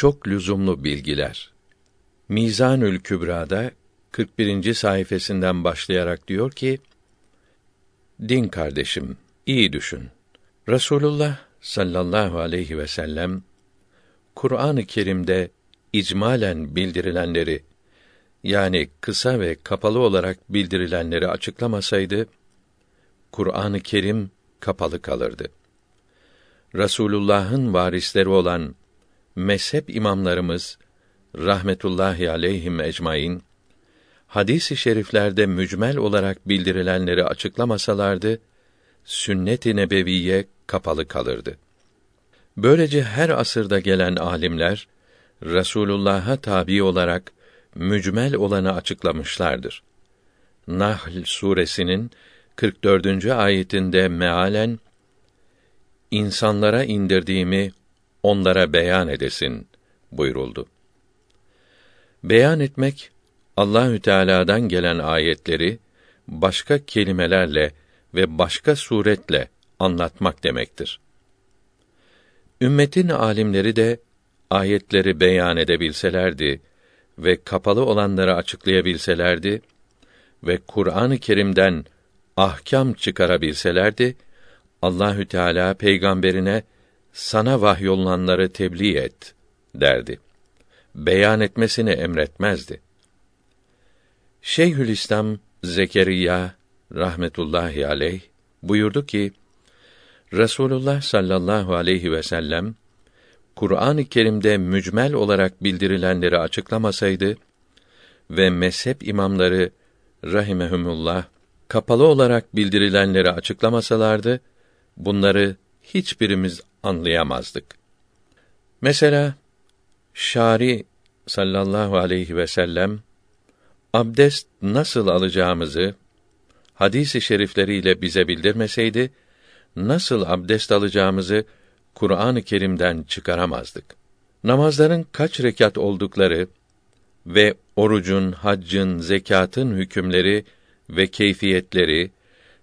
Çok lüzumlu bilgiler. Mizanül Kübra'da 41. sayfasından başlayarak diyor ki: Din kardeşim, iyi düşün. Resulullah sallallahu aleyhi ve sellem Kur'an-ı Kerim'de icmalen bildirilenleri yani kısa ve kapalı olarak bildirilenleri açıklamasaydı Kur'an-ı Kerim kapalı kalırdı. Rasulullah'ın varisleri olan mezhep imamlarımız rahmetullahi aleyhim ecmaîn hadis-i şeriflerde mücmel olarak bildirilenleri açıklamasalardı sünnet-i nebeviye kapalı kalırdı. Böylece her asırda gelen alimler Resulullah'a tabi olarak mücmel olanı açıklamışlardır. Nahl suresinin 44. ayetinde mealen insanlara indirdiğimi onlara beyan edesin buyuruldu. Beyan etmek Allahü Teala'dan gelen ayetleri başka kelimelerle ve başka suretle anlatmak demektir. Ümmetin alimleri de ayetleri beyan edebilselerdi ve kapalı olanları açıklayabilselerdi ve Kur'an-ı Kerim'den ahkam çıkarabilselerdi, Allahü Teala peygamberine sana vahyolunanları tebliğ et derdi. Beyan etmesini emretmezdi. Şeyhülislam Zekeriya rahmetullahi aleyh buyurdu ki Resulullah sallallahu aleyhi ve sellem Kur'an-ı Kerim'de mücmel olarak bildirilenleri açıklamasaydı ve mezhep imamları rahimehumullah kapalı olarak bildirilenleri açıklamasalardı bunları hiçbirimiz anlayamazdık. Mesela Şari sallallahu aleyhi ve sellem abdest nasıl alacağımızı hadisi şerifleriyle bize bildirmeseydi nasıl abdest alacağımızı Kur'an-ı Kerim'den çıkaramazdık. Namazların kaç rekat oldukları ve orucun, haccın, zekatın hükümleri ve keyfiyetleri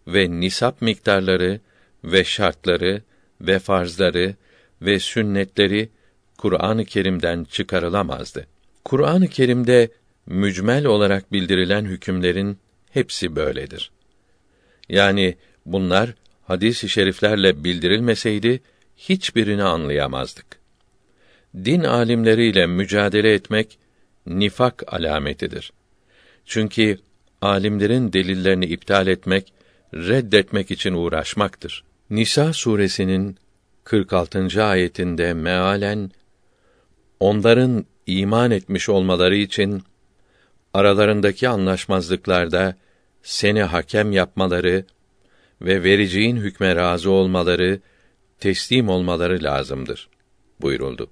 ve nisap miktarları ve şartları ve farzları ve sünnetleri Kur'an-ı Kerim'den çıkarılamazdı. Kur'an-ı Kerim'de mücmel olarak bildirilen hükümlerin hepsi böyledir. Yani bunlar hadis-i şeriflerle bildirilmeseydi hiçbirini anlayamazdık. Din alimleriyle mücadele etmek nifak alametidir. Çünkü alimlerin delillerini iptal etmek, reddetmek için uğraşmaktır. Nisa suresinin 46. ayetinde mealen onların iman etmiş olmaları için aralarındaki anlaşmazlıklarda seni hakem yapmaları ve vereceğin hükme razı olmaları, teslim olmaları lazımdır buyuruldu.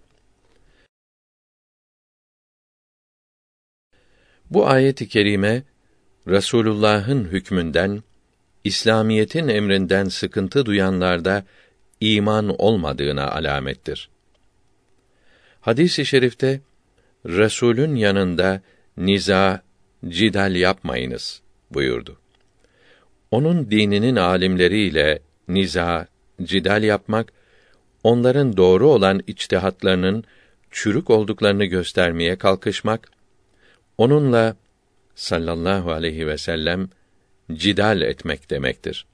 Bu ayet-i kerime Resulullah'ın hükmünden, İslamiyetin emrinden sıkıntı duyanlarda iman olmadığına alamettir. Hadis-i şerifte Resulün yanında niza, cidal yapmayınız buyurdu. Onun dininin alimleriyle niza, cidal yapmak, onların doğru olan içtihatlarının çürük olduklarını göstermeye kalkışmak, onunla sallallahu aleyhi ve sellem cidal etmek demektir.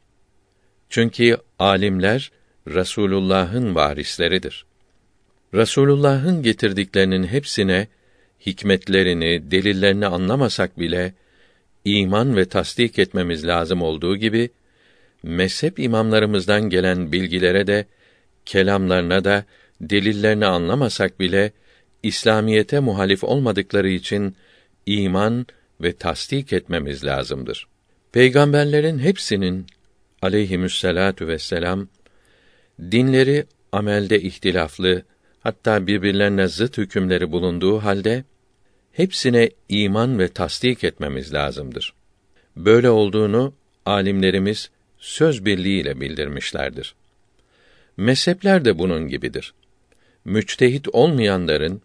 Çünkü alimler Resulullah'ın varisleridir. Resulullah'ın getirdiklerinin hepsine hikmetlerini, delillerini anlamasak bile iman ve tasdik etmemiz lazım olduğu gibi mezhep imamlarımızdan gelen bilgilere de kelamlarına da delillerini anlamasak bile İslamiyete muhalif olmadıkları için iman ve tasdik etmemiz lazımdır. Peygamberlerin hepsinin aleyhimüsselatu vesselam dinleri amelde ihtilaflı hatta birbirlerine zıt hükümleri bulunduğu halde hepsine iman ve tasdik etmemiz lazımdır. Böyle olduğunu alimlerimiz söz birliğiyle bildirmişlerdir. Mezhepler de bunun gibidir. Müçtehit olmayanların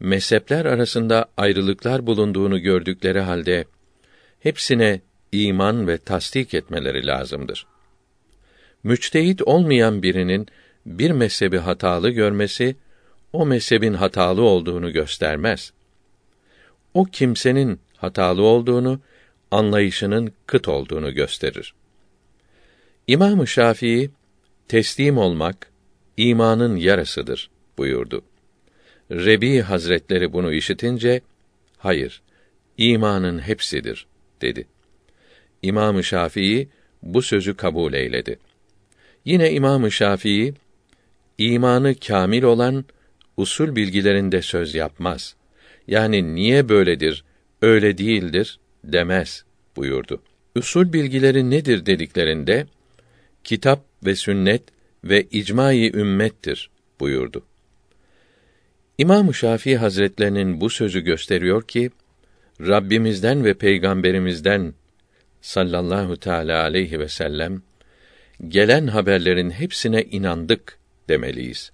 mezhepler arasında ayrılıklar bulunduğunu gördükleri halde hepsine iman ve tasdik etmeleri lazımdır. Müçtehit olmayan birinin bir mezhebi hatalı görmesi o mezhebin hatalı olduğunu göstermez. O kimsenin hatalı olduğunu, anlayışının kıt olduğunu gösterir. İmam-ı Şafii teslim olmak imanın yarısıdır buyurdu. Rebi Hazretleri bunu işitince hayır imanın hepsidir dedi. İmam-ı Şafii bu sözü kabul eyledi. Yine İmam-ı Şafii imanı kamil olan usul bilgilerinde söz yapmaz. Yani niye böyledir, öyle değildir demez buyurdu. Usul bilgileri nedir dediklerinde kitap ve sünnet ve icmai ümmettir buyurdu. İmam Şafii Hazretlerinin bu sözü gösteriyor ki Rabbimizden ve peygamberimizden sallallahu teala aleyhi ve sellem gelen haberlerin hepsine inandık demeliyiz.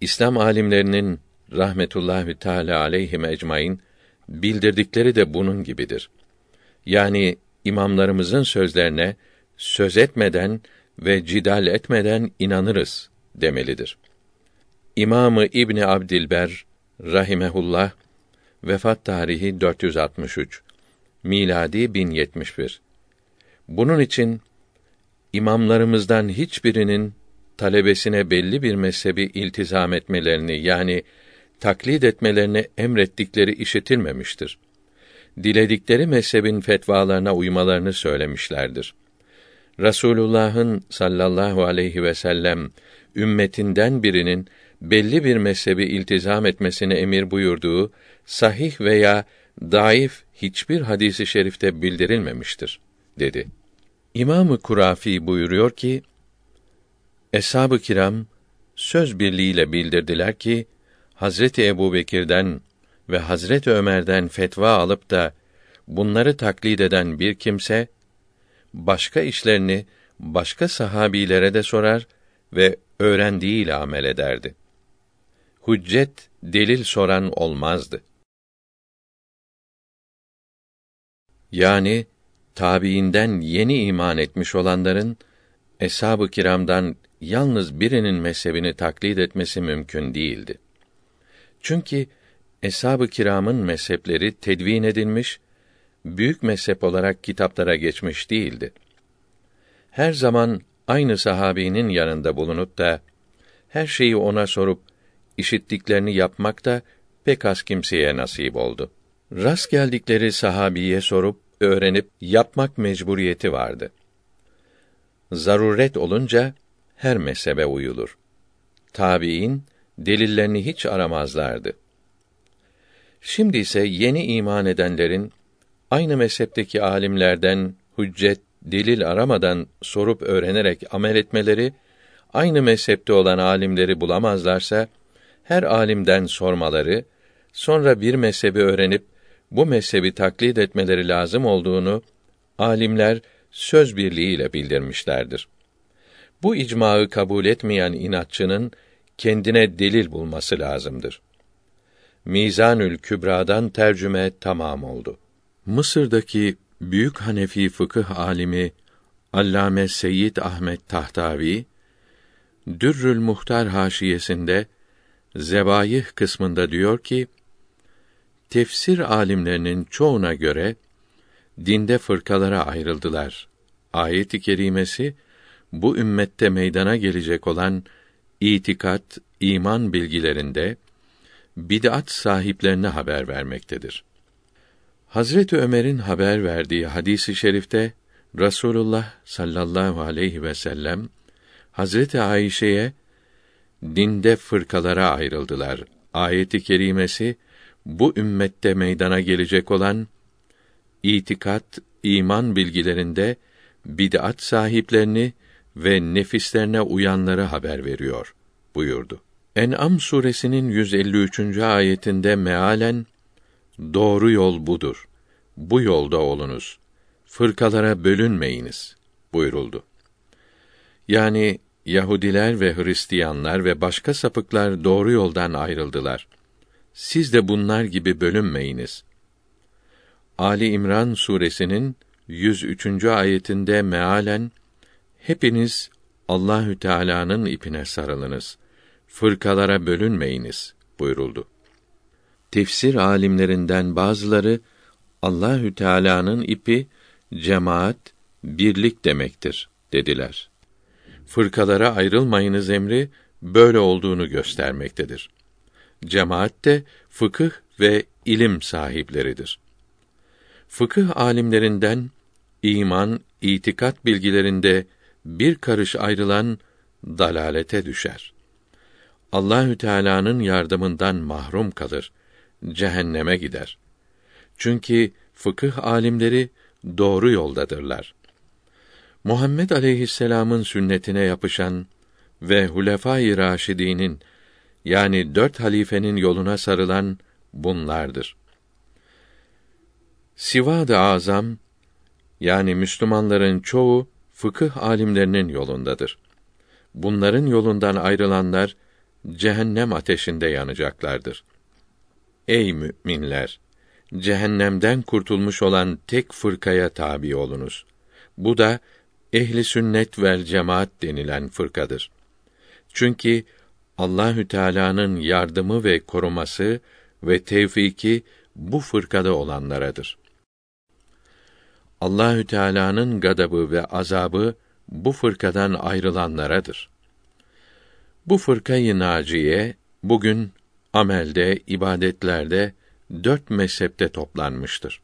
İslam alimlerinin rahmetullahi teala aleyhi ecmaîn bildirdikleri de bunun gibidir. Yani imamlarımızın sözlerine söz etmeden ve cidal etmeden inanırız demelidir. İmamı İbni Abdilber rahimehullah vefat tarihi 463 miladi 1071 Bunun için imamlarımızdan hiçbirinin talebesine belli bir mezhebi iltizam etmelerini yani taklit etmelerini emrettikleri işitilmemiştir. Diledikleri mezhebin fetvalarına uymalarını söylemişlerdir. Rasulullah'ın sallallahu aleyhi ve sellem ümmetinden birinin belli bir mezhebi iltizam etmesini emir buyurduğu sahih veya daif hiçbir hadisi şerifte bildirilmemiştir dedi. İmamı Kurafi buyuruyor ki Eshab-ı kiram söz birliğiyle bildirdiler ki Hazreti Ebubekir'den ve Hazreti Ömer'den fetva alıp da bunları taklit eden bir kimse başka işlerini başka sahabilere de sorar ve öğrendiğiyle amel ederdi. Hüccet delil soran olmazdı. Yani tabiinden yeni iman etmiş olanların eshab-ı kiramdan yalnız birinin mezhebini taklit etmesi mümkün değildi. Çünkü eshab-ı kiramın mezhepleri tedvin edilmiş, büyük mezhep olarak kitaplara geçmiş değildi. Her zaman aynı sahabinin yanında bulunup da her şeyi ona sorup işittiklerini yapmak da pek az kimseye nasip oldu. Rast geldikleri sahabiye sorup öğrenip yapmak mecburiyeti vardı. Zaruret olunca her mezhebe uyulur. Tabiin delillerini hiç aramazlardı. Şimdi ise yeni iman edenlerin aynı mezhepteki alimlerden hüccet, delil aramadan sorup öğrenerek amel etmeleri, aynı mezhepte olan alimleri bulamazlarsa her alimden sormaları, sonra bir mezhebi öğrenip bu mezhebi taklit etmeleri lazım olduğunu alimler söz birliğiyle bildirmişlerdir. Bu icmaı kabul etmeyen inatçının kendine delil bulması lazımdır. Mizanül Kübra'dan tercüme tamam oldu. Mısır'daki büyük Hanefi fıkıh alimi Allame Seyyid Ahmet Tahtavi Dürrül Muhtar haşiyesinde Zebayih kısmında diyor ki tefsir alimlerinin çoğuna göre dinde fırkalara ayrıldılar. Ayet-i kerimesi bu ümmette meydana gelecek olan itikat, iman bilgilerinde bid'at sahiplerine haber vermektedir. Hazreti Ömer'in haber verdiği hadisi şerifte Rasulullah sallallahu aleyhi ve sellem Hazreti Ayşe'ye dinde fırkalara ayrıldılar. Ayeti kerimesi bu ümmette meydana gelecek olan itikat, iman bilgilerinde bid'at sahiplerini ve nefislerine uyanları haber veriyor buyurdu. En'am suresinin 153. ayetinde mealen doğru yol budur. Bu yolda olunuz. Fırkalara bölünmeyiniz buyuruldu. Yani Yahudiler ve Hristiyanlar ve başka sapıklar doğru yoldan ayrıldılar. Siz de bunlar gibi bölünmeyiniz. Ali İmran suresinin 103. ayetinde mealen hepiniz Allahü Teala'nın ipine sarılınız. fırkalara bölünmeyiniz buyuruldu. Tefsir alimlerinden bazıları Allahü Teala'nın ipi cemaat, birlik demektir dediler. Fırkalara ayrılmayınız emri böyle olduğunu göstermektedir. Cemaat de fıkıh ve ilim sahipleridir. Fıkıh alimlerinden iman, itikat bilgilerinde bir karış ayrılan dalalete düşer. Allahü Teala'nın yardımından mahrum kalır, cehenneme gider. Çünkü fıkıh alimleri doğru yoldadırlar. Muhammed aleyhisselam'ın sünnetine yapışan ve Hulefâ-i Raşidî'nin yani dört halifenin yoluna sarılan bunlardır. Sivad-ı Azam yani Müslümanların çoğu fıkıh alimlerinin yolundadır. Bunların yolundan ayrılanlar cehennem ateşinde yanacaklardır. Ey müminler! Cehennemden kurtulmuş olan tek fırkaya tabi olunuz. Bu da ehli sünnet vel cemaat denilen fırkadır. Çünkü Allahü Teala'nın yardımı ve koruması ve tevfiki bu fırkada olanlaradır. Allahü Teala'nın gadabı ve azabı bu fırkadan ayrılanlaradır. Bu fırkayı naciye bugün amelde, ibadetlerde dört mezhepte toplanmıştır.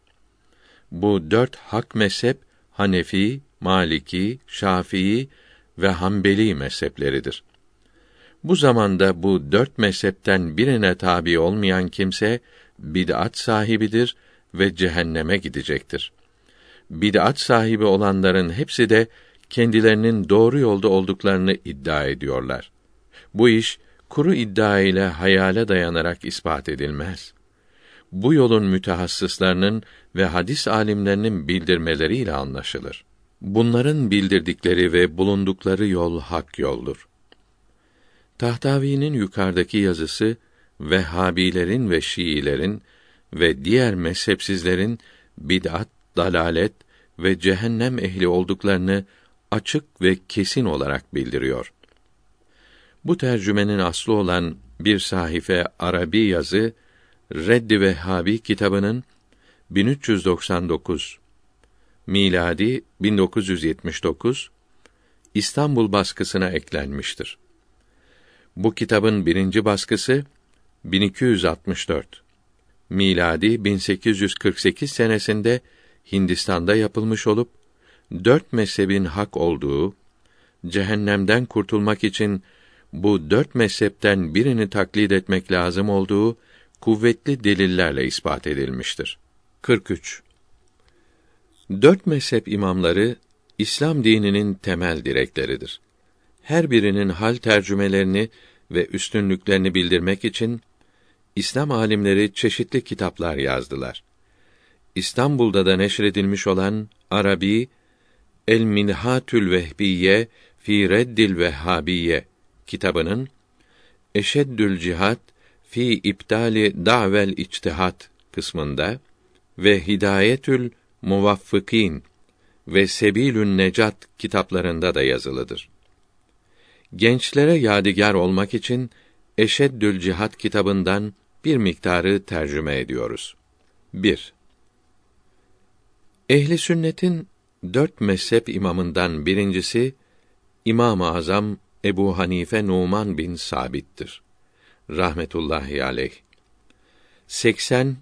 Bu dört hak mezhep Hanefi, Maliki, Şafii ve Hanbeli mezhepleridir. Bu zamanda bu dört mezhepten birine tabi olmayan kimse bid'at sahibidir ve cehenneme gidecektir. Bid'at sahibi olanların hepsi de kendilerinin doğru yolda olduklarını iddia ediyorlar. Bu iş kuru iddia ile hayale dayanarak ispat edilmez. Bu yolun mütehassıslarının ve hadis alimlerinin bildirmeleriyle anlaşılır. Bunların bildirdikleri ve bulundukları yol hak yoldur. Tahtavi'nin yukarıdaki yazısı Vehhabilerin ve Şiilerin ve diğer mezhepsizlerin bid'at, dalalet ve cehennem ehli olduklarını açık ve kesin olarak bildiriyor. Bu tercümenin aslı olan bir sahife Arabi yazı Reddi Vehhabi kitabının 1399 miladi 1979 İstanbul baskısına eklenmiştir. Bu kitabın birinci baskısı 1264 miladi 1848 senesinde Hindistan'da yapılmış olup dört mezhebin hak olduğu, cehennemden kurtulmak için bu dört mezhepten birini taklit etmek lazım olduğu kuvvetli delillerle ispat edilmiştir. 43. Dört mezhep imamları İslam dininin temel direkleridir. Her birinin hal tercümelerini ve üstünlüklerini bildirmek için İslam alimleri çeşitli kitaplar yazdılar. İstanbul'da da neşredilmiş olan Arabi El Minhatül Vehbiye fi Reddil Vehhabiye kitabının Eşeddül Cihat fi İptali Da'vel İçtihat kısmında ve Hidayetül Muvaffıkîn ve Sebilün Necat kitaplarında da yazılıdır. Gençlere yadigar olmak için Eşeddül Cihat kitabından bir miktarı tercüme ediyoruz. 1. Ehli sünnetin dört mezhep imamından birincisi İmam-ı Azam Ebu Hanife Numan bin Sabit'tir. Rahmetullahi aleyh. 80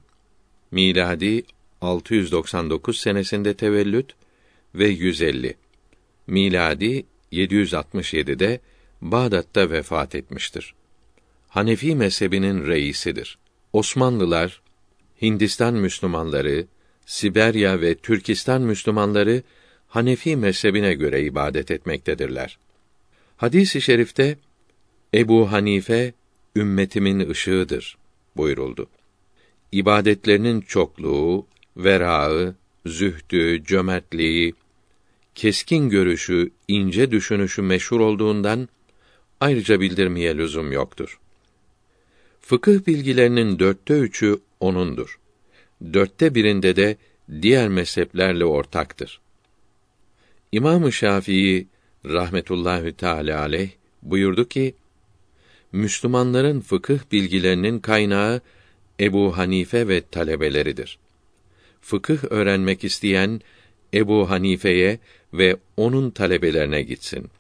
miladi 699 senesinde tevellüt ve 150 miladi 767'de Bağdat'ta vefat etmiştir. Hanefi mezhebinin reisidir. Osmanlılar, Hindistan Müslümanları, Siberya ve Türkistan Müslümanları Hanefi mezhebine göre ibadet etmektedirler. Hadis-i şerifte Ebu Hanife ümmetimin ışığıdır buyuruldu. İbadetlerinin çokluğu, verağı, zühdü, cömertliği, keskin görüşü, ince düşünüşü meşhur olduğundan ayrıca bildirmeye lüzum yoktur. Fıkıh bilgilerinin dörtte üçü onundur. Dörtte birinde de diğer mezheplerle ortaktır. İmam-ı Şafii rahmetullahi teala aleyh buyurdu ki: Müslümanların fıkıh bilgilerinin kaynağı Ebu Hanife ve talebeleridir. Fıkıh öğrenmek isteyen Ebu Hanife'ye ve onun talebelerine gitsin.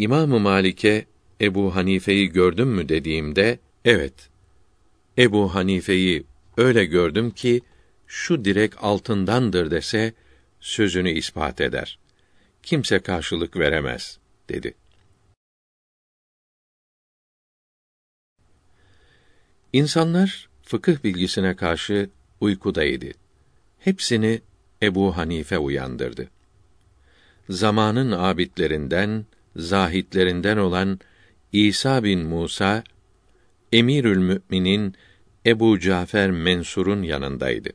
İmam Malik'e Ebu Hanife'yi gördün mü dediğimde evet. Ebu Hanife'yi öyle gördüm ki şu direk altındandır dese sözünü ispat eder. Kimse karşılık veremez dedi. İnsanlar fıkıh bilgisine karşı uykudaydı. Hepsini Ebu Hanife uyandırdı. Zamanın abidlerinden, zahitlerinden olan İsa bin Musa, Emirül Müminin Ebu Cafer Mensur'un yanındaydı.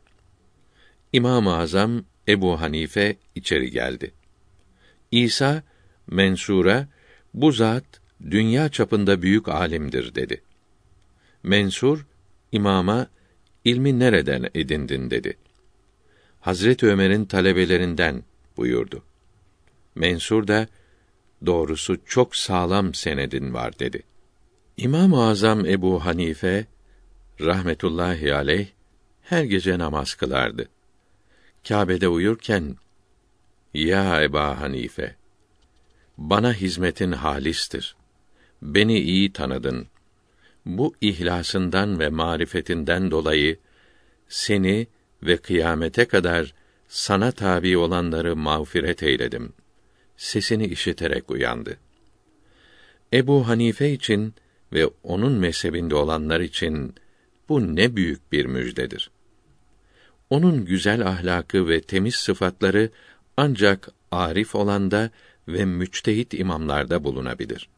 İmam-ı Azam Ebu Hanife içeri geldi. İsa Mensur'a bu zat dünya çapında büyük alimdir dedi. Mensur imama ilmi nereden edindin dedi. Hazret Ömer'in talebelerinden buyurdu. Mensur da doğrusu çok sağlam senedin var dedi. İmam-ı Azam Ebu Hanife rahmetullahi aleyh her gece namaz kılardı. Kâbe'de uyurken ya Eba Hanife bana hizmetin halistir. Beni iyi tanıdın. Bu ihlasından ve marifetinden dolayı seni ve kıyamete kadar sana tabi olanları mağfiret eyledim. Sesini işiterek uyandı. Ebu Hanife için ve onun mezhebinde olanlar için bu ne büyük bir müjdedir. Onun güzel ahlakı ve temiz sıfatları ancak arif olanda ve müçtehit imamlarda bulunabilir.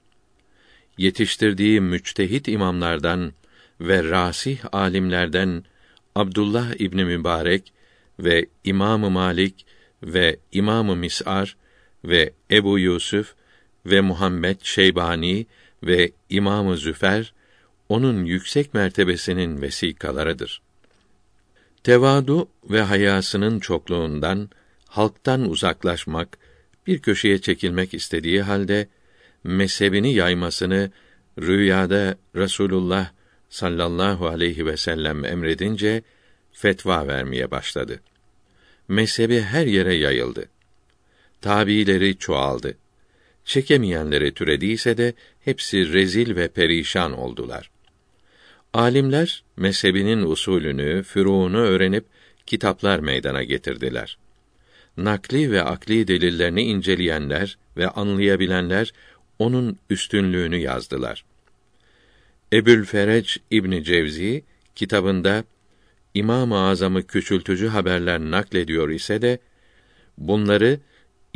Yetiştirdiği müçtehit imamlardan ve rasih alimlerden Abdullah İbni Mübarek ve İmam Malik ve İmam Mis'ar ve Ebu Yusuf ve Muhammed Şeybani ve İmam Züfer onun yüksek mertebesinin vesikalarıdır. Tevadu ve hayasının çokluğundan halktan uzaklaşmak, bir köşeye çekilmek istediği halde mezhebini yaymasını rüyada Resulullah sallallahu aleyhi ve sellem emredince fetva vermeye başladı. Mezhebi her yere yayıldı. Tabiileri çoğaldı. Çekemeyenleri türediyse de hepsi rezil ve perişan oldular. Alimler mezhebinin usulünü, füruunu öğrenip kitaplar meydana getirdiler. Nakli ve akli delillerini inceleyenler ve anlayabilenler onun üstünlüğünü yazdılar. Ebül Fereç İbn Cevzi kitabında İmam-ı Azam'ı küçültücü haberler naklediyor ise de bunları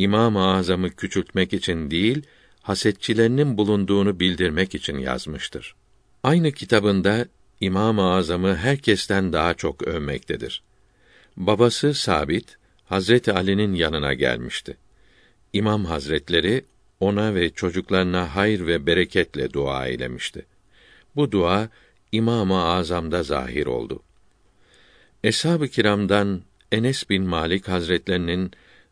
İmam-ı Azam'ı küçültmek için değil, hasetçilerinin bulunduğunu bildirmek için yazmıştır. Aynı kitabında İmam-ı Azam'ı herkesten daha çok övmektedir. Babası Sabit Hazreti Ali'nin yanına gelmişti. İmam Hazretleri ona ve çocuklarına hayır ve bereketle dua eylemişti. Bu dua İmam-ı Azam'da zahir oldu. Eshab-ı kiramdan Enes bin Malik Hazretlerinin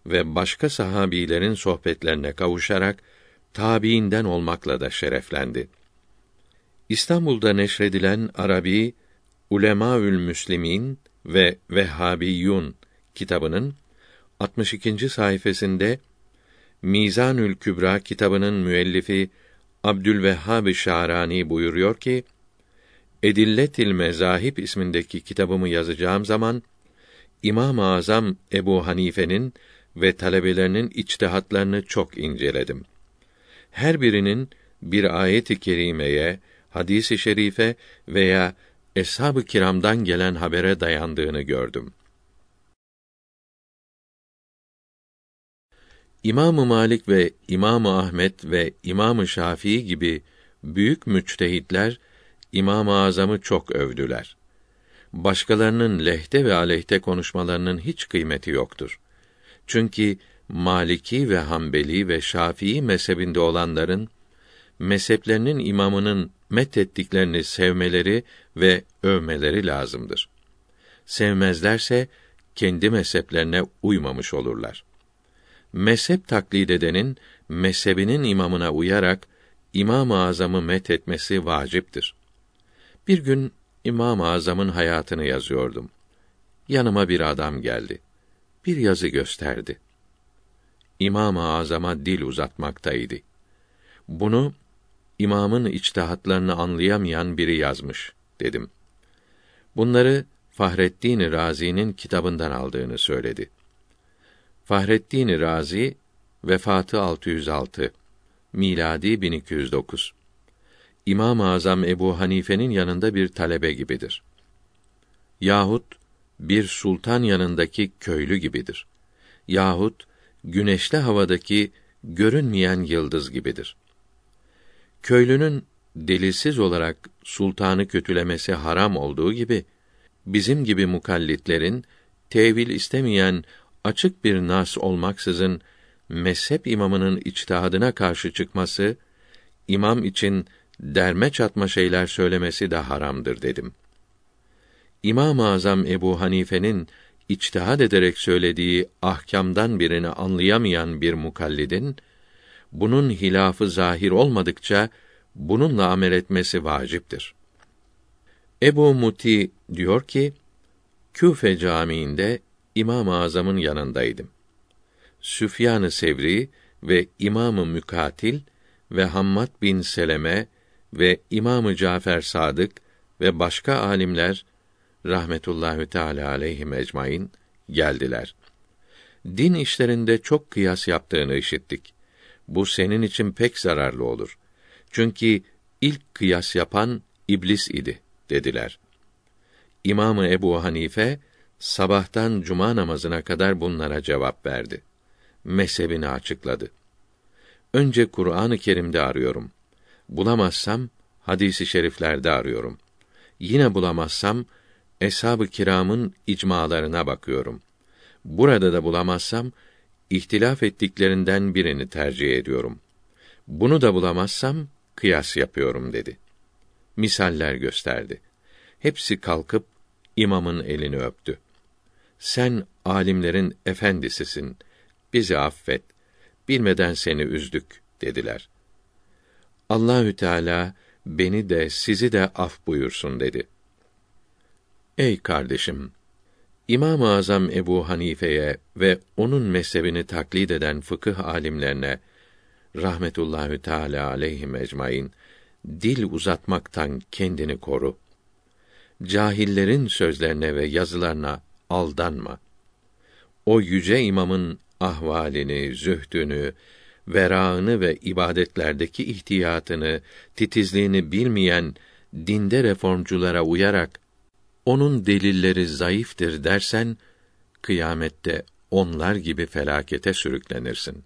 ve başka sahabilerin sohbetlerine kavuşarak tabiinden olmakla da şereflendi. İstanbul'da neşredilen Arabi Ulemaül Müslimin ve Vehhabiyun kitabının 62. sayfasında Mizanül Kübra kitabının müellifi Abdülvehhab Şarani buyuruyor ki Edilletil Mezahib ismindeki kitabımı yazacağım zaman İmam-ı Azam Ebu Hanife'nin ve talebelerinin içtihatlarını çok inceledim. Her birinin bir ayet-i kerimeye, hadisi şerife veya eshab-ı kiramdan gelen habere dayandığını gördüm. İmam-ı Malik ve İmam-ı Ahmet ve İmam-ı Şafii gibi büyük müçtehitler İmam-ı Azam'ı çok övdüler. Başkalarının lehte ve aleyhte konuşmalarının hiç kıymeti yoktur. Çünkü Maliki ve Hanbeli ve Şafii mezhebinde olanların mezheplerinin imamının methettiklerini sevmeleri ve övmeleri lazımdır. Sevmezlerse kendi mezheplerine uymamış olurlar. Mezhep taklid edenin mezhebinin imamına uyarak İmam-ı Azam'ı met etmesi vaciptir. Bir gün İmam-ı Azam'ın hayatını yazıyordum. Yanıma bir adam geldi. Bir yazı gösterdi. İmam-ı Azam'a dil uzatmaktaydı. Bunu imamın içtihatlarını anlayamayan biri yazmış dedim. Bunları Fahreddin Razi'nin kitabından aldığını söyledi. Fahreddin Razi vefatı 606 miladi 1209. İmam-ı Azam Ebu Hanife'nin yanında bir talebe gibidir. Yahut bir sultan yanındaki köylü gibidir. Yahut güneşli havadaki görünmeyen yıldız gibidir. Köylünün delilsiz olarak sultanı kötülemesi haram olduğu gibi bizim gibi mukallitlerin tevil istemeyen açık bir nas olmaksızın mezhep imamının içtihadına karşı çıkması, imam için derme çatma şeyler söylemesi de haramdır dedim. İmam-ı Azam Ebu Hanife'nin içtihad ederek söylediği ahkamdan birini anlayamayan bir mukallidin bunun hilafı zahir olmadıkça bununla amel etmesi vaciptir. Ebu Muti diyor ki, Küfe Camii'nde İmam-ı Azam'ın yanındaydım. Süfyan-ı Sevri ve İmam-ı Mükatil ve Hammad bin Seleme ve İmam-ı Cafer Sadık ve başka alimler rahmetullahi teala aleyhim ecmaîn geldiler. Din işlerinde çok kıyas yaptığını işittik. Bu senin için pek zararlı olur. Çünkü ilk kıyas yapan iblis idi dediler. İmamı Ebu Hanife sabahtan cuma namazına kadar bunlara cevap verdi. Mezhebini açıkladı. Önce Kur'an-ı Kerim'de arıyorum. Bulamazsam hadisi şeriflerde arıyorum. Yine bulamazsam eshab-ı kiramın icmalarına bakıyorum. Burada da bulamazsam ihtilaf ettiklerinden birini tercih ediyorum. Bunu da bulamazsam kıyas yapıyorum dedi. Misaller gösterdi. Hepsi kalkıp imamın elini öptü. Sen alimlerin efendisisin. Bizi affet. Bilmeden seni üzdük dediler. Allahü Teala beni de sizi de af buyursun dedi. Ey kardeşim, İmam-ı Azam Ebu Hanife'ye ve onun mezhebini taklit eden fıkıh alimlerine rahmetullahü teala aleyhim ecmaîn dil uzatmaktan kendini koru. Cahillerin sözlerine ve yazılarına aldanma. O yüce imamın ahvalini, zühdünü, verağını ve ibadetlerdeki ihtiyatını, titizliğini bilmeyen dinde reformculara uyarak onun delilleri zayıftır dersen kıyamette onlar gibi felakete sürüklenirsin.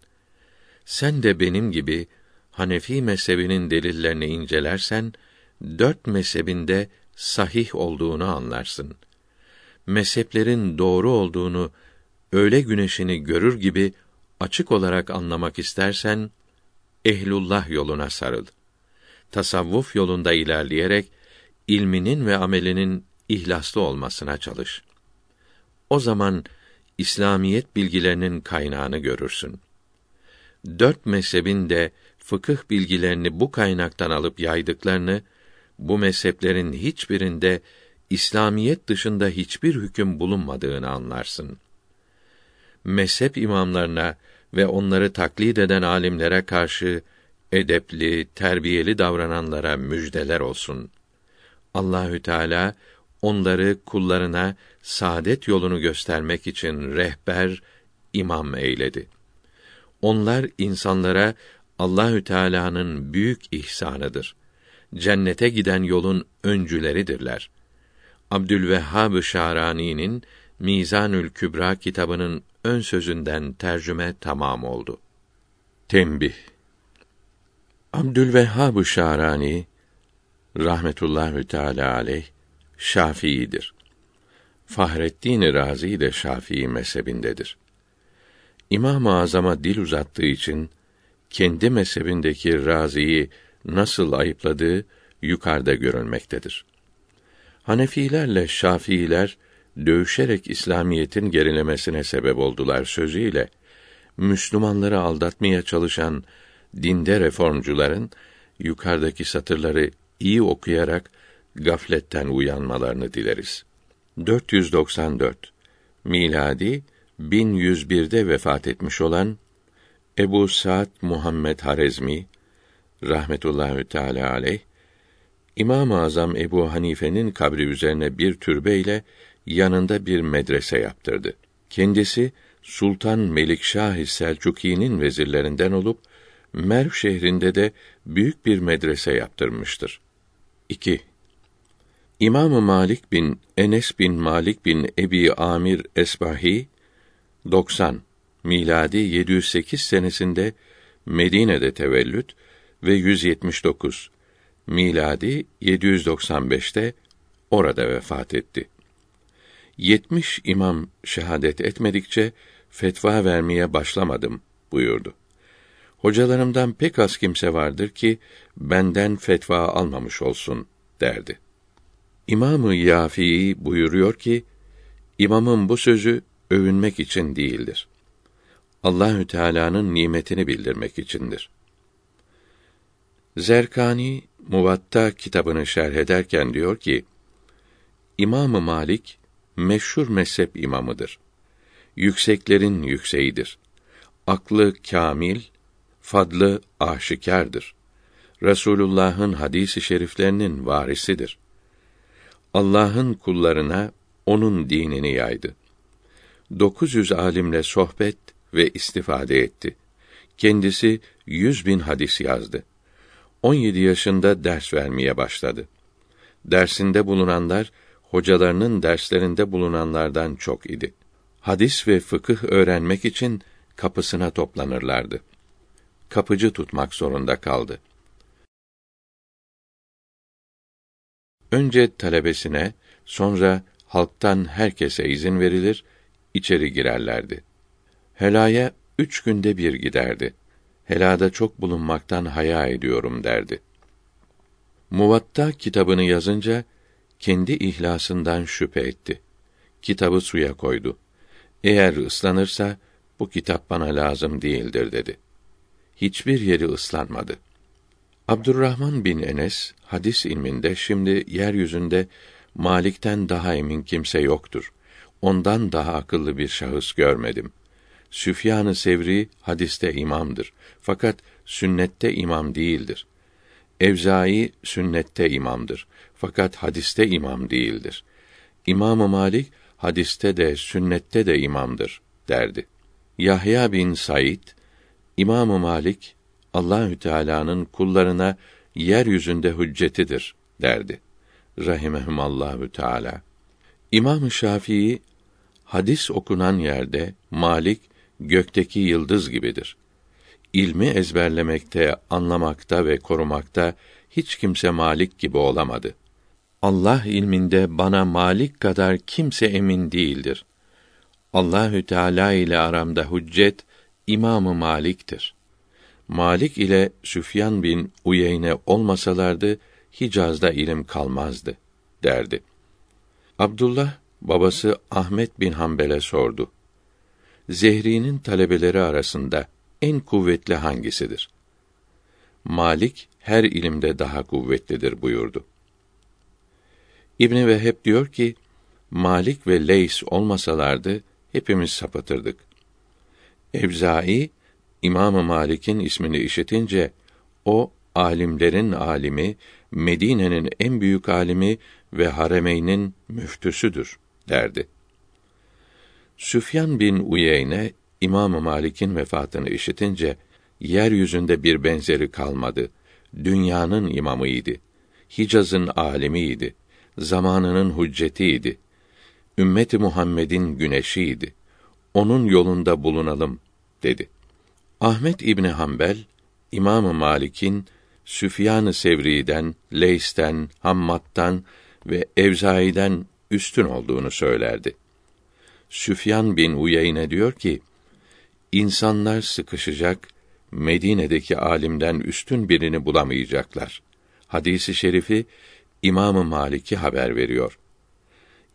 Sen de benim gibi Hanefi mezhebinin delillerini incelersen dört mezhebinde sahih olduğunu anlarsın. Mezheplerin doğru olduğunu öğle güneşini görür gibi açık olarak anlamak istersen ehlullah yoluna sarıl. Tasavvuf yolunda ilerleyerek ilminin ve amelinin ihlaslı olmasına çalış. O zaman İslamiyet bilgilerinin kaynağını görürsün. Dört mezhebin de fıkıh bilgilerini bu kaynaktan alıp yaydıklarını, bu mezheplerin hiçbirinde İslamiyet dışında hiçbir hüküm bulunmadığını anlarsın. Mezhep imamlarına ve onları taklit eden alimlere karşı edepli, terbiyeli davrananlara müjdeler olsun. Allahü Teala onları kullarına saadet yolunu göstermek için rehber, imam eyledi. Onlar insanlara Allahü Teala'nın büyük ihsanıdır. Cennete giden yolun öncüleridirler. Abdülvehhab Şarani'nin Mizanül Kübra kitabının ön sözünden tercüme tamam oldu. Tembih Abdülvehhab Şarani rahmetullahi teala aleyh Şafii'dir. Fahreddin Razi de Şafii mezhebindedir. İmam-ı Azam'a dil uzattığı için kendi mezhebindeki Razi'yi nasıl ayıpladığı yukarıda görülmektedir. Hanefilerle Şafiiler dövüşerek İslamiyetin gerilemesine sebep oldular sözüyle Müslümanları aldatmaya çalışan dinde reformcuların yukarıdaki satırları iyi okuyarak gafletten uyanmalarını dileriz. 494 miladi 1101'de vefat etmiş olan Ebu Saad Muhammed Harezmi rahmetullahi teala aleyh İmam-ı Azam Ebu Hanife'nin kabri üzerine bir türbe ile yanında bir medrese yaptırdı. Kendisi Sultan Melikşah Selçuki'nin vezirlerinden olup Merv şehrinde de büyük bir medrese yaptırmıştır. 2. İmam Malik bin Enes bin Malik bin Ebi Amir Esbahi 90 miladi 708 senesinde Medine'de tevellüt ve 179 miladi 795'te orada vefat etti. 70 imam şehadet etmedikçe fetva vermeye başlamadım buyurdu. Hocalarımdan pek az kimse vardır ki benden fetva almamış olsun derdi. İmamı Yafii buyuruyor ki imamın bu sözü övünmek için değildir. Allahü Teala'nın nimetini bildirmek içindir. Zerkani Muvatta kitabını şerh ederken diyor ki: İmamı Malik meşhur mezhep imamıdır. Yükseklerin yükseğidir. Aklı kamil, fadlı aşikardır. Resulullah'ın hadisi şeriflerinin varisidir. Allah'ın kullarına onun dinini yaydı. 900 alimle sohbet ve istifade etti. Kendisi yüz bin hadis yazdı. 17 yaşında ders vermeye başladı. Dersinde bulunanlar hocalarının derslerinde bulunanlardan çok idi. Hadis ve fıkıh öğrenmek için kapısına toplanırlardı. Kapıcı tutmak zorunda kaldı. Önce talebesine, sonra halktan herkese izin verilir, içeri girerlerdi. Helaya üç günde bir giderdi. Helada çok bulunmaktan haya ediyorum derdi. Muvatta kitabını yazınca kendi ihlasından şüphe etti. Kitabı suya koydu. Eğer ıslanırsa bu kitap bana lazım değildir dedi. Hiçbir yeri ıslanmadı. Abdurrahman bin Enes hadis ilminde şimdi yeryüzünde Malik'ten daha emin kimse yoktur. Ondan daha akıllı bir şahıs görmedim. Süfyan-ı Sevri hadiste imamdır. Fakat sünnette imam değildir. Evzai sünnette imamdır. Fakat hadiste imam değildir. İmam Malik hadiste de sünnette de imamdır derdi. Yahya bin Said İmam Malik Allahü Teala'nın kullarına yeryüzünde hüccetidir derdi. Rahimehumallahu Teala. İmam Şafii hadis okunan yerde Malik gökteki yıldız gibidir. İlmi ezberlemekte, anlamakta ve korumakta hiç kimse Malik gibi olamadı. Allah ilminde bana Malik kadar kimse emin değildir. Allahü Teala ile aramda hüccet İmamı Malik'tir. Malik ile Süfyan bin Uyeyne olmasalardı Hicaz'da ilim kalmazdı derdi. Abdullah babası Ahmet bin Hanbel'e sordu. Zehri'nin talebeleri arasında en kuvvetli hangisidir? Malik her ilimde daha kuvvetlidir buyurdu. İbn Vehheb diyor ki Malik ve Leys olmasalardı hepimiz sapıtırdık. Evzai İmam Malik'in ismini işitince o alimlerin alimi, Medine'nin en büyük alimi ve Haremeyn'in müftüsüdür derdi. Süfyan bin Uyeyne İmam Malik'in vefatını işitince yeryüzünde bir benzeri kalmadı. Dünyanın imamıydı. Hicaz'ın alimiydi. Zamanının hüccetiydi. Ümmeti Muhammed'in güneşiydi. Onun yolunda bulunalım dedi. Ahmet İbni Hanbel İmam Malik'in Süfyan-ı Sevri'den, Leys'ten, Hammad'dan ve Evzai'den üstün olduğunu söylerdi. Süfyan bin Uyeyne diyor ki, insanlar sıkışacak, Medine'deki alimden üstün birini bulamayacaklar. Hadisi şerifi İmam Malik'i haber veriyor.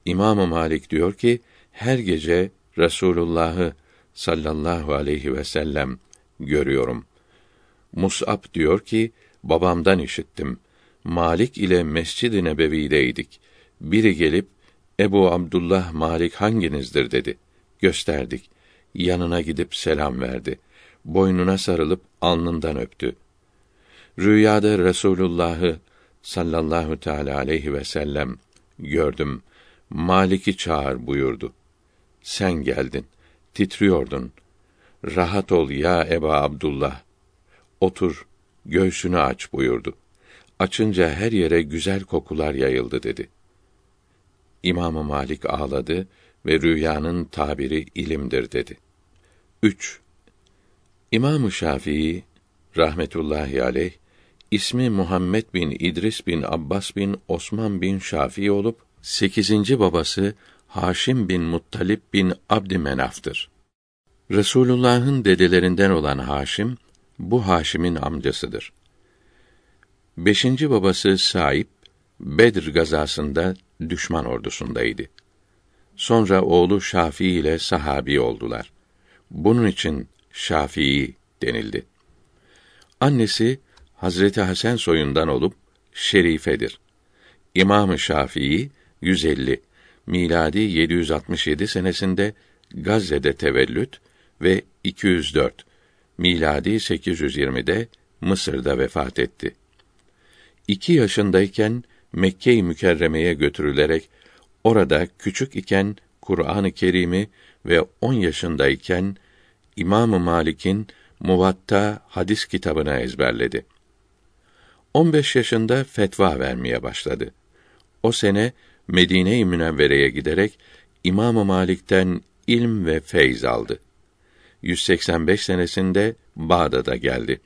İmam Malik diyor ki, her gece Resulullah'ı sallallahu aleyhi ve sellem görüyorum. Mus'ab diyor ki, babamdan işittim. Malik ile Mescid-i Nebevi'deydik. Biri gelip Ebu Abdullah Malik hanginizdir dedi. Gösterdik. Yanına gidip selam verdi. Boynuna sarılıp alnından öptü. Rüyada Resulullah'ı sallallahu teala aleyhi ve sellem gördüm. Malik'i çağır buyurdu. Sen geldin. Titriyordun. Rahat ol ya Eba Abdullah. Otur, göğsünü aç buyurdu. Açınca her yere güzel kokular yayıldı dedi. İmam Malik ağladı ve rüyanın tabiri ilimdir dedi. 3. İmam Şafii rahmetullahi aleyh ismi Muhammed bin İdris bin Abbas bin Osman bin Şafii olup sekizinci babası Haşim bin Muttalip bin Abdümenaf'tır. Resulullah'ın dedelerinden olan Haşim bu Haşim'in amcasıdır. Beşinci babası Saip Bedir gazasında düşman ordusundaydı. Sonra oğlu Şafii ile sahabi oldular. Bunun için Şafii denildi. Annesi Hazreti Hasan soyundan olup şerifedir. İmam-ı Şafii 150 miladi 767 senesinde Gazze'de tevellüt ve 204 miladi 820'de Mısır'da vefat etti. İki yaşındayken Mekke-i Mükerreme'ye götürülerek orada küçük iken Kur'an-ı Kerim'i ve on yaşındayken İmam Malik'in Muvatta hadis kitabını ezberledi. 15 yaşında fetva vermeye başladı. O sene Medine-i Münevvere'ye giderek İmam Malik'ten ilm ve feyz aldı. 185 senesinde Bağdat'a geldi.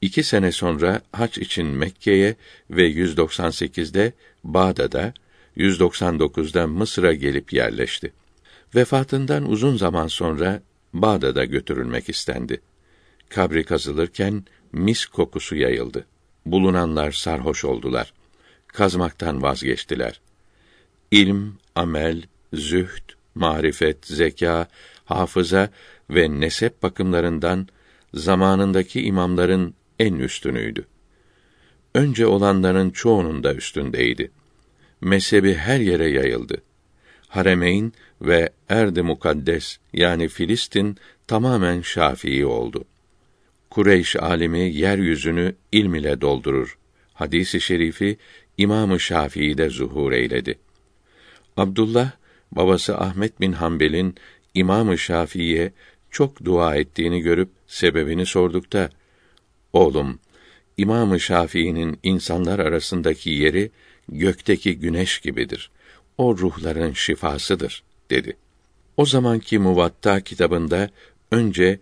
İki sene sonra haç için Mekke'ye ve 198'de Bağdat'a, 199'da Mısır'a gelip yerleşti. Vefatından uzun zaman sonra Bağdat'a götürülmek istendi. Kabri kazılırken mis kokusu yayıldı. Bulunanlar sarhoş oldular. Kazmaktan vazgeçtiler. İlm, amel, zühd, marifet, zeka, hafıza ve nesep bakımlarından zamanındaki imamların en üstünüydü. Önce olanların çoğunun da üstündeydi. Mezhebi her yere yayıldı. Haremeyn ve Erd-i Mukaddes yani Filistin tamamen Şafii oldu. Kureyş alimi yeryüzünü ilm ile doldurur. Hadisi şerifi İmamı Şafii'de zuhur eyledi. Abdullah babası Ahmet bin Hanbel'in İmamı Şafii'ye çok dua ettiğini görüp sebebini sordukta oğlum İmamı Şafii'nin insanlar arasındaki yeri gökteki güneş gibidir. O ruhların şifasıdır dedi. O zamanki Muvatta kitabında önce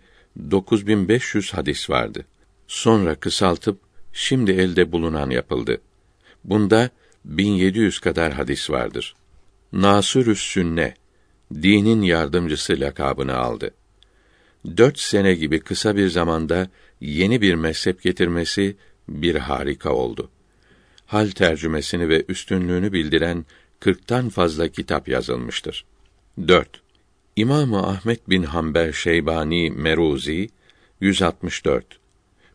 9500 hadis vardı. Sonra kısaltıp şimdi elde bulunan yapıldı. Bunda 1700 kadar hadis vardır. Nasürüs Sünne dinin yardımcısı lakabını aldı. Dört sene gibi kısa bir zamanda yeni bir mezhep getirmesi bir harika oldu. Hal tercümesini ve üstünlüğünü bildiren kırktan fazla kitap yazılmıştır. 4. İmamı Ahmet bin Hanbel Şeybani Meruzi 164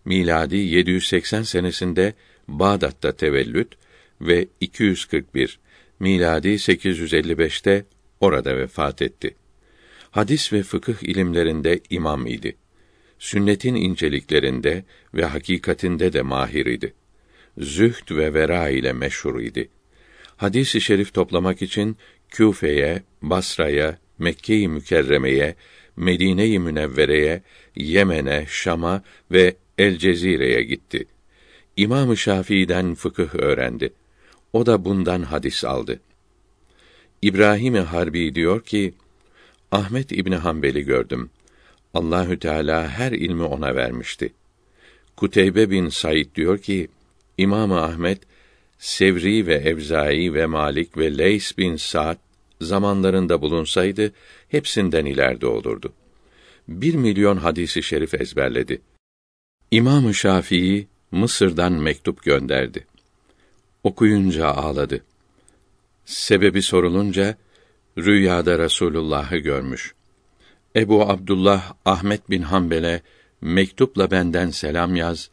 miladi 780 senesinde Bağdat'ta tevellüt ve 241 miladi 855'te orada vefat etti. Hadis ve fıkıh ilimlerinde imam idi. Sünnetin inceliklerinde ve hakikatinde de mahir idi. Zühd ve vera ile meşhur idi. Hadis-i şerif toplamak için Küfe'ye, Basra'ya, Mekke-i Mükerreme'ye, Medine-i Münevvere'ye, Yemen'e, Şam'a ve El Cezire'ye gitti. İmam-ı Şafii'den fıkıh öğrendi. O da bundan hadis aldı. İbrahim Harbi diyor ki: Ahmet İbni Hanbel'i gördüm. Allahü Teala her ilmi ona vermişti. Kuteybe bin Said diyor ki: İmam Ahmet Sevri ve Evzai ve Malik ve Leys bin Sa'd zamanlarında bulunsaydı hepsinden ileride olurdu. Bir milyon hadisi şerif ezberledi. İmam-ı Şafii Mısır'dan mektup gönderdi. Okuyunca ağladı. Sebebi sorulunca rüyada Resulullah'ı görmüş. Ebu Abdullah Ahmet bin Hanbel'e mektupla benden selam yaz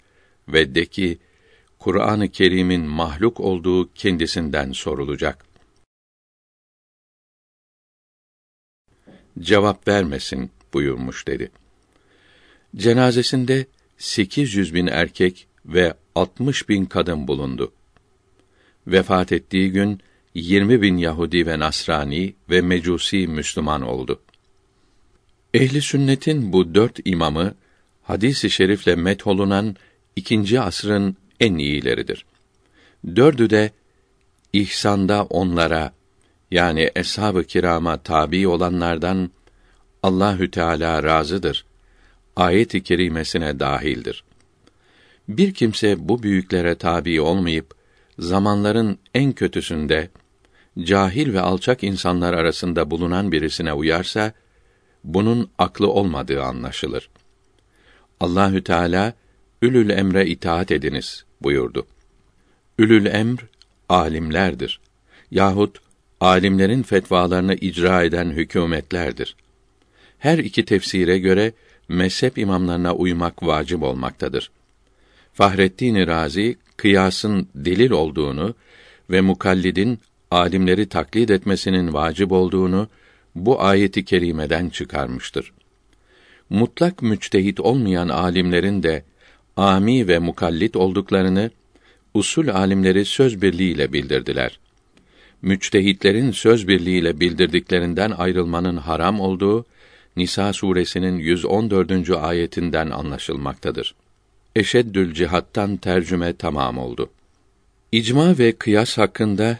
ve de ki Kur'an-ı Kerim'in mahluk olduğu kendisinden sorulacak. Cevap vermesin buyurmuş dedi. Cenazesinde 800 bin erkek ve 60 bin kadın bulundu. Vefat ettiği gün 20 bin Yahudi ve Nasrani ve Mecusi Müslüman oldu. Ehli sünnetin bu dört imamı hadis-i şerifle metholunan ikinci asrın en iyileridir. Dördü de ihsanda onlara yani eshab-ı kirama tabi olanlardan Allahü Teala razıdır. Ayet-i kerimesine dahildir. Bir kimse bu büyüklere tabi olmayıp zamanların en kötüsünde cahil ve alçak insanlar arasında bulunan birisine uyarsa bunun aklı olmadığı anlaşılır. Allahü Teala ülül emre itaat ediniz buyurdu. Ülül emr alimlerdir yahut alimlerin fetvalarını icra eden hükümetlerdir. Her iki tefsire göre mezhep imamlarına uymak vacip olmaktadır. Fahrettin Razi kıyasın delil olduğunu ve mukallidin alimleri taklit etmesinin vacip olduğunu bu ayeti kerimeden çıkarmıştır. Mutlak müçtehit olmayan alimlerin de ami ve mukallit olduklarını usul alimleri söz birliğiyle bildirdiler. Müçtehitlerin söz birliğiyle bildirdiklerinden ayrılmanın haram olduğu Nisa suresinin 114. ayetinden anlaşılmaktadır. Eşeddül cihattan tercüme tamam oldu. İcma ve kıyas hakkında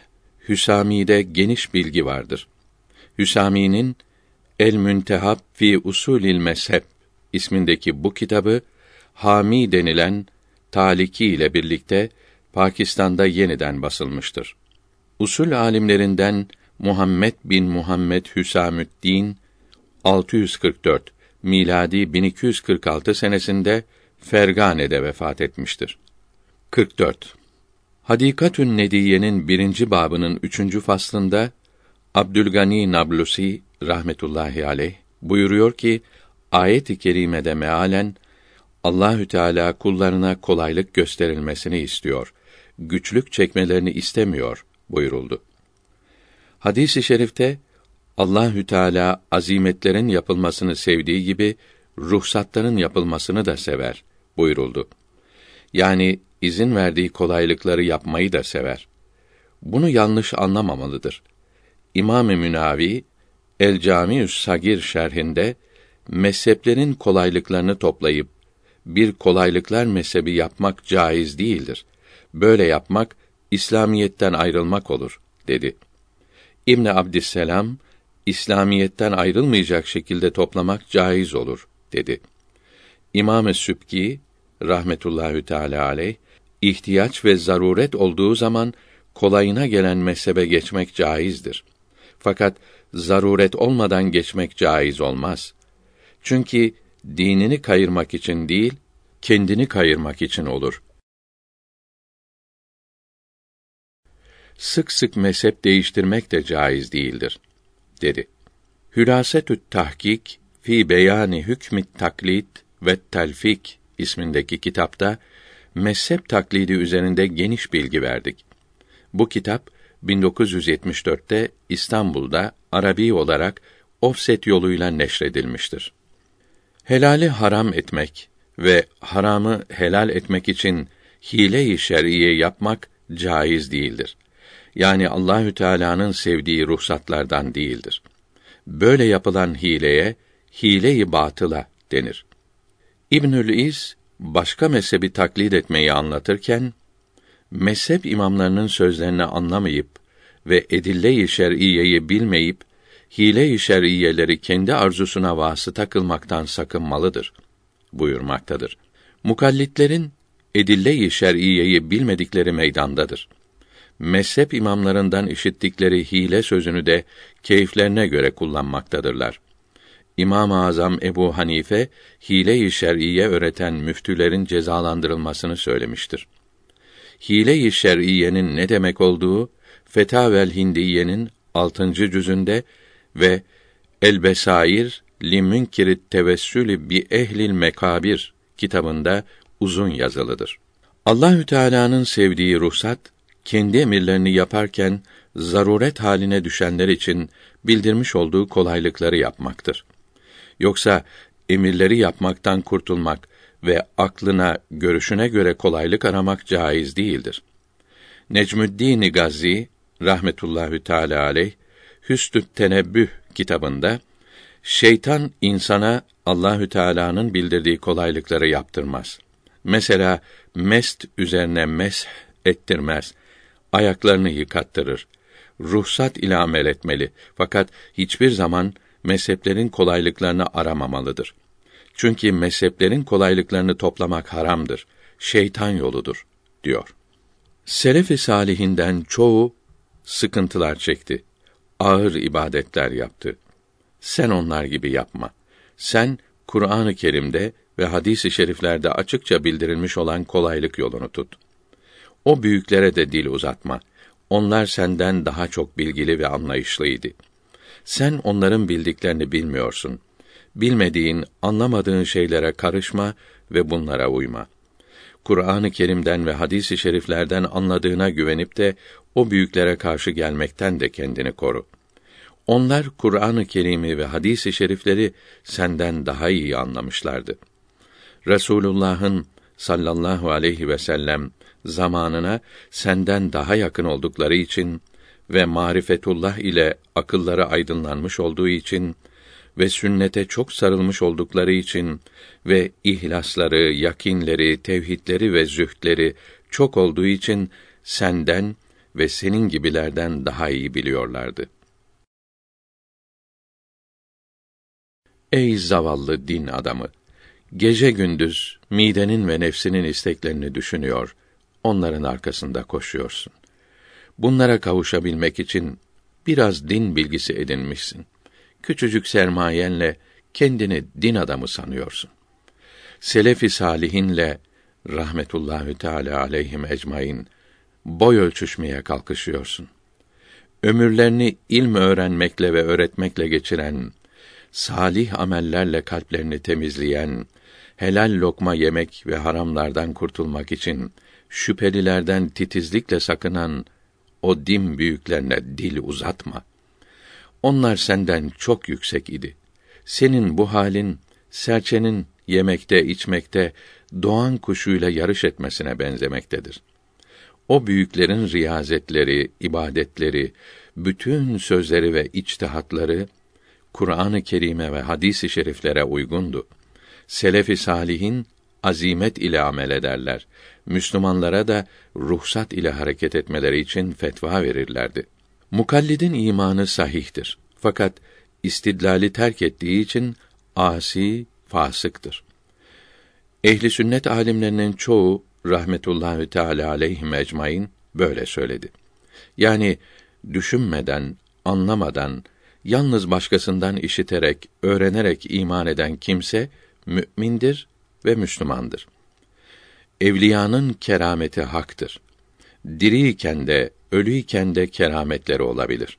Hüsami'de geniş bilgi vardır. Hüsami'nin El Müntehab fi Usulil Mezheb ismindeki bu kitabı Hami denilen Taliki ile birlikte Pakistan'da yeniden basılmıştır. Usul alimlerinden Muhammed bin Muhammed Hüsamüddin 644 miladi 1246 senesinde Fergane'de vefat etmiştir. 44. Hadikatün Nediye'nin birinci babının üçüncü faslında Abdülgani Nablusi rahmetullahi aleyh buyuruyor ki ayet-i kerimede mealen Allahü Teala kullarına kolaylık gösterilmesini istiyor. Güçlük çekmelerini istemiyor buyuruldu. Hadis-i şerifte Allahü Teala azimetlerin yapılmasını sevdiği gibi ruhsatların yapılmasını da sever buyuruldu. Yani izin verdiği kolaylıkları yapmayı da sever. Bunu yanlış anlamamalıdır. İmam-ı Münavi El Camiü's Sagir şerhinde mezheplerin kolaylıklarını toplayıp bir kolaylıklar mezhebi yapmak caiz değildir. Böyle yapmak İslamiyetten ayrılmak olur dedi. İbn Abdüsselam İslamiyetten ayrılmayacak şekilde toplamak caiz olur dedi. İmam-ı Sübki rahmetullahü teala aleyh ihtiyaç ve zaruret olduğu zaman kolayına gelen mezhebe geçmek caizdir. Fakat zaruret olmadan geçmek caiz olmaz. Çünkü dinini kayırmak için değil, kendini kayırmak için olur. Sık sık mezhep değiştirmek de caiz değildir, dedi. Hülasetü tahkik fi beyani hükmit taklit ve telfik ismindeki kitapta mezhep taklidi üzerinde geniş bilgi verdik. Bu kitap 1974'te İstanbul'da Arabi olarak offset yoluyla neşredilmiştir. Helali haram etmek ve haramı helal etmek için hile-i şer'iye yapmak caiz değildir. Yani Allahü Teala'nın sevdiği ruhsatlardan değildir. Böyle yapılan hileye hile-i batıla denir. İbnül İz başka mezhebi taklit etmeyi anlatırken mezhep imamlarının sözlerini anlamayıp ve edille-i şer'iyeyi bilmeyip hile-i şer'iyeleri kendi arzusuna vasıta kılmaktan sakınmalıdır buyurmaktadır. Mukallitlerin edille-i şer'iyeyi bilmedikleri meydandadır. Mezhep imamlarından işittikleri hile sözünü de keyiflerine göre kullanmaktadırlar. İmam-ı Azam Ebu Hanife hile-i şer'iye öğreten müftülerin cezalandırılmasını söylemiştir. Hile-i şer'iyenin ne demek olduğu Fetavel Hindiye'nin 6. cüzünde ve El Besair li Münkirit Tevessülü bi Ehlil Mekabir kitabında uzun yazılıdır. Allahü Teala'nın sevdiği ruhsat kendi emirlerini yaparken zaruret haline düşenler için bildirmiş olduğu kolaylıkları yapmaktır. Yoksa emirleri yapmaktan kurtulmak ve aklına, görüşüne göre kolaylık aramak caiz değildir. Necmüddin Gazi rahmetullahü teala aleyh Hüsnü Tenebbüh kitabında şeytan insana Allahü Teala'nın bildirdiği kolaylıkları yaptırmaz. Mesela mest üzerine mesh ettirmez. Ayaklarını yıkattırır. Ruhsat ile amel etmeli. Fakat hiçbir zaman mezheplerin kolaylıklarını aramamalıdır. Çünkü mezheplerin kolaylıklarını toplamak haramdır. Şeytan yoludur, diyor. Selef-i salihinden çoğu sıkıntılar çekti. Ağır ibadetler yaptı. Sen onlar gibi yapma. Sen Kur'an-ı Kerim'de ve hadis-i şeriflerde açıkça bildirilmiş olan kolaylık yolunu tut. O büyüklere de dil uzatma. Onlar senden daha çok bilgili ve anlayışlıydı. Sen onların bildiklerini bilmiyorsun. Bilmediğin, anlamadığın şeylere karışma ve bunlara uyma. Kur'an-ı Kerim'den ve hadis-i şeriflerden anladığına güvenip de o büyüklere karşı gelmekten de kendini koru. Onlar Kur'an-ı Kerim'i ve hadis-i şerifleri senden daha iyi anlamışlardı. Resulullah'ın sallallahu aleyhi ve sellem zamanına senden daha yakın oldukları için ve marifetullah ile akılları aydınlanmış olduğu için ve sünnete çok sarılmış oldukları için ve ihlasları, yakinleri, tevhidleri ve zühtleri çok olduğu için senden ve senin gibilerden daha iyi biliyorlardı. Ey zavallı din adamı! Gece gündüz midenin ve nefsinin isteklerini düşünüyor, onların arkasında koşuyorsun. Bunlara kavuşabilmek için biraz din bilgisi edinmişsin. Küçücük sermayenle kendini din adamı sanıyorsun. Selefi salihinle rahmetullahü teala aleyhim ecmaîn boy ölçüşmeye kalkışıyorsun. Ömürlerini ilm öğrenmekle ve öğretmekle geçiren, salih amellerle kalplerini temizleyen, helal lokma yemek ve haramlardan kurtulmak için şüphelilerden titizlikle sakınan o din büyüklerine dil uzatma. Onlar senden çok yüksek idi. Senin bu halin serçenin yemekte, içmekte doğan kuşuyla yarış etmesine benzemektedir. O büyüklerin riyazetleri, ibadetleri, bütün sözleri ve içtihatları Kur'an-ı Kerim'e ve hadis-i şeriflere uygundu. Selefi salihin azimet ile amel ederler. Müslümanlara da ruhsat ile hareket etmeleri için fetva verirlerdi. Mukallidin imanı sahihtir. Fakat istidlali terk ettiği için asi, fasıktır. Ehli sünnet alimlerinin çoğu rahmetullahi teala aleyhim ecmaîn böyle söyledi. Yani düşünmeden, anlamadan, yalnız başkasından işiterek, öğrenerek iman eden kimse mümindir ve Müslümandır. Evliyanın kerameti haktır. Diriyken de, ölüyken de kerametleri olabilir.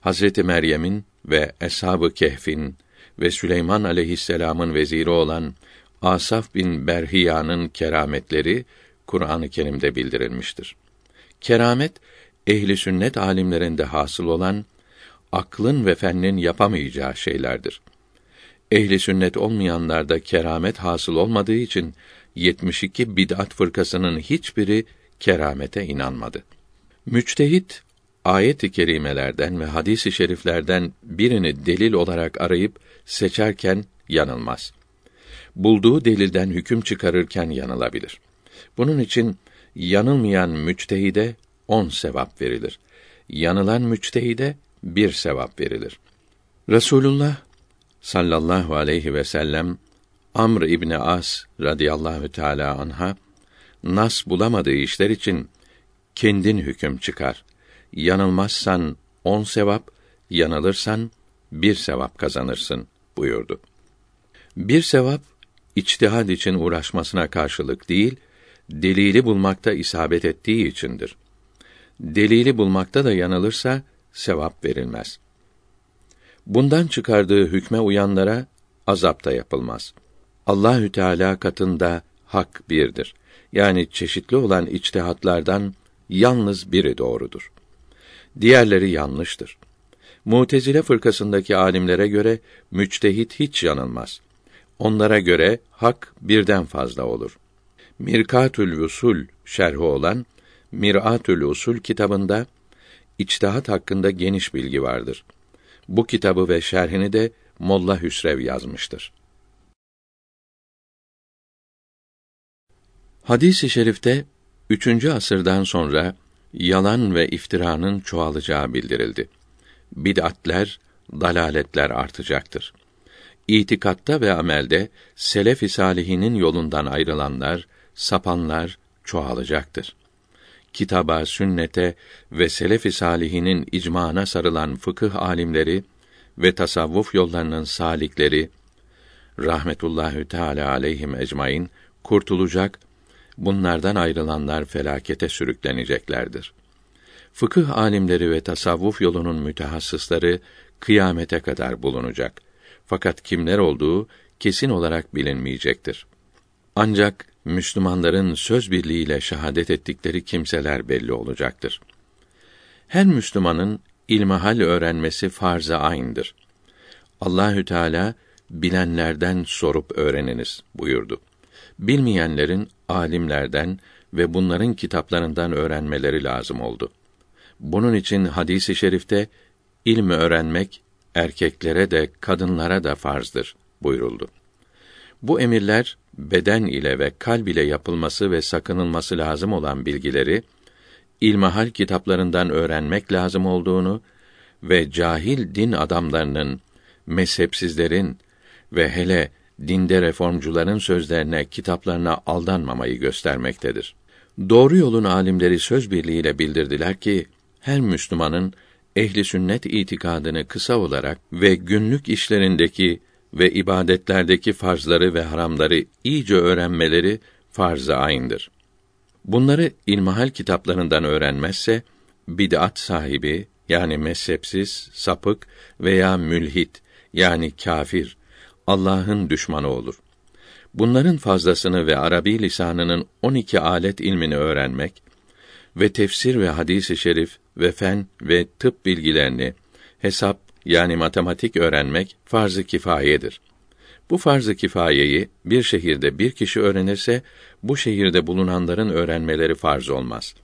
Hazreti Meryem'in ve Eshab-ı Kehf'in ve Süleyman aleyhisselam'ın veziri olan Asaf bin Berhiya'nın kerametleri Kur'an-ı Kerim'de bildirilmiştir. Keramet ehli sünnet alimlerinde hasıl olan aklın ve fennin yapamayacağı şeylerdir. Ehli sünnet olmayanlarda keramet hasıl olmadığı için 72 bid'at fırkasının hiçbiri keramete inanmadı. Müçtehit ayet-i kerimelerden ve hadis-i şeriflerden birini delil olarak arayıp seçerken yanılmaz. Bulduğu delilden hüküm çıkarırken yanılabilir. Bunun için yanılmayan müçtehide on sevap verilir. Yanılan müçtehide bir sevap verilir. Resulullah sallallahu aleyhi ve sellem Amr İbni As radıyallahu teala anha nas bulamadığı işler için kendin hüküm çıkar. Yanılmazsan on sevap, yanılırsan bir sevap kazanırsın buyurdu. Bir sevap içtihad için uğraşmasına karşılık değil, delili bulmakta isabet ettiği içindir. Delili bulmakta da yanılırsa sevap verilmez. Bundan çıkardığı hükme uyanlara azap da yapılmaz. Allahü Teala katında hak birdir. yani çeşitli olan içtihatlardan yalnız biri doğrudur. Diğerleri yanlıştır. Mutezile fırkasındaki alimlere göre müçtehit hiç yanılmaz. Onlara göre hak birden fazla olur. Mirkatül Usul şerhi olan Miratül Usul kitabında içtihat hakkında geniş bilgi vardır. Bu kitabı ve şerhini de Molla Hüsrev yazmıştır. Hadis-i şerifte 3. asırdan sonra yalan ve iftiranın çoğalacağı bildirildi. Bid'atler, dalaletler artacaktır. İtikatta ve amelde selef-i salihinin yolundan ayrılanlar, sapanlar çoğalacaktır. Kitaba, sünnete ve selef-i salihinin icmana sarılan fıkıh alimleri ve tasavvuf yollarının salikleri rahmetullahü teala aleyhim ecmaîn kurtulacak bunlardan ayrılanlar felakete sürükleneceklerdir. Fıkıh alimleri ve tasavvuf yolunun mütehassısları kıyamete kadar bulunacak. Fakat kimler olduğu kesin olarak bilinmeyecektir. Ancak Müslümanların söz birliğiyle şehadet ettikleri kimseler belli olacaktır. Her Müslümanın ilmihal öğrenmesi farz-ı ayn'dır. Allahü Teala bilenlerden sorup öğreniniz buyurdu bilmeyenlerin alimlerden ve bunların kitaplarından öğrenmeleri lazım oldu. Bunun için hadisi i şerifte ilmi öğrenmek erkeklere de kadınlara da farzdır buyuruldu. Bu emirler beden ile ve kalb ile yapılması ve sakınılması lazım olan bilgileri ilmihal kitaplarından öğrenmek lazım olduğunu ve cahil din adamlarının, mezhepsizlerin ve hele dinde reformcuların sözlerine, kitaplarına aldanmamayı göstermektedir. Doğru yolun alimleri söz birliğiyle bildirdiler ki her Müslümanın ehli sünnet itikadını kısa olarak ve günlük işlerindeki ve ibadetlerdeki farzları ve haramları iyice öğrenmeleri farz-ı ayn'dır. Bunları ilmihal kitaplarından öğrenmezse bid'at sahibi yani mezhepsiz, sapık veya mülhit yani kafir Allah'ın düşmanı olur. Bunların fazlasını ve Arabi lisanının 12 alet ilmini öğrenmek ve tefsir ve hadis-i şerif ve fen ve tıp bilgilerini hesap yani matematik öğrenmek farz-ı kifayedir. Bu farz-ı kifayeyi bir şehirde bir kişi öğrenirse bu şehirde bulunanların öğrenmeleri farz olmaz.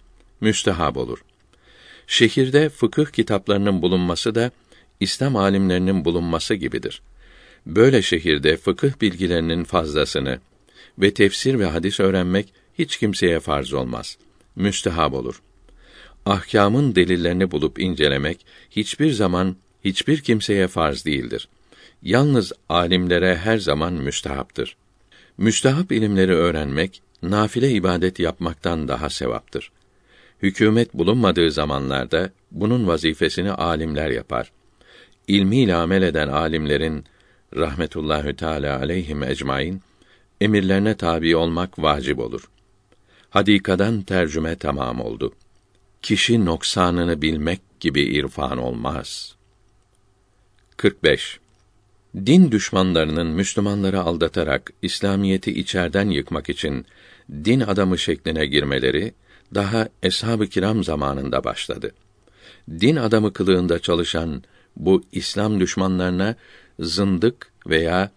Müstehab olur. Şehirde fıkıh kitaplarının bulunması da İslam alimlerinin bulunması gibidir. Böyle şehirde fıkıh bilgilerinin fazlasını ve tefsir ve hadis öğrenmek hiç kimseye farz olmaz. Müstehab olur. Ahkamın delillerini bulup incelemek hiçbir zaman hiçbir kimseye farz değildir. Yalnız alimlere her zaman müstehaptır. Müstehap ilimleri öğrenmek nafile ibadet yapmaktan daha sevaptır. Hükümet bulunmadığı zamanlarda bunun vazifesini alimler yapar. İlmiyle amel eden alimlerin rahmetullahü teala aleyhim ecmaîn emirlerine tabi olmak vacip olur. Hadikadan tercüme tamam oldu. Kişi noksanını bilmek gibi irfan olmaz. 45. Din düşmanlarının Müslümanları aldatarak İslamiyeti içerden yıkmak için din adamı şekline girmeleri daha eshab-ı kiram zamanında başladı. Din adamı kılığında çalışan bu İslam düşmanlarına zındık veya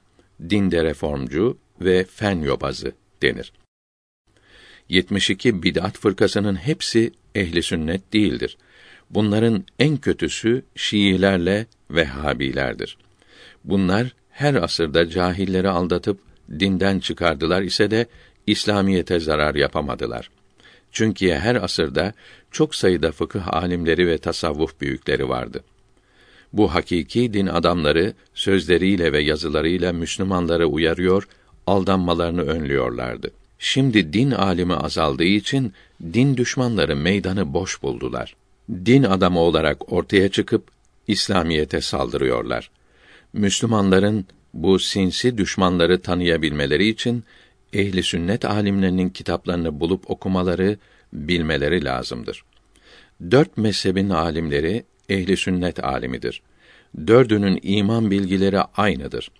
dinde reformcu ve fen yobazı denir. 72 bid'at fırkasının hepsi ehli sünnet değildir. Bunların en kötüsü Şiilerle Vehhabilerdir. Bunlar her asırda cahilleri aldatıp dinden çıkardılar ise de İslamiyete zarar yapamadılar. Çünkü her asırda çok sayıda fıkıh alimleri ve tasavvuf büyükleri vardı. Bu hakiki din adamları sözleriyle ve yazılarıyla Müslümanları uyarıyor, aldanmalarını önlüyorlardı. Şimdi din alimi azaldığı için din düşmanları meydanı boş buldular. Din adamı olarak ortaya çıkıp İslamiyete saldırıyorlar. Müslümanların bu sinsi düşmanları tanıyabilmeleri için ehli sünnet alimlerinin kitaplarını bulup okumaları, bilmeleri lazımdır. Dört mezhebin alimleri ehli sünnet alimidir. Dördünün iman bilgileri aynıdır.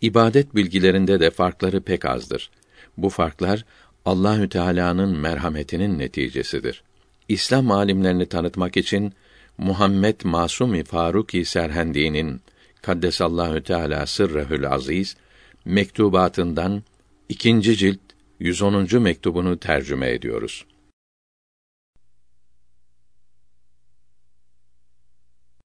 İbadet bilgilerinde de farkları pek azdır. Bu farklar Allahü Teala'nın merhametinin neticesidir. İslam alimlerini tanıtmak için Muhammed Masumi Faruki Serhendi'nin Kaddesallahu Teala sırrehül aziz mektubatından ikinci cilt 110. mektubunu tercüme ediyoruz.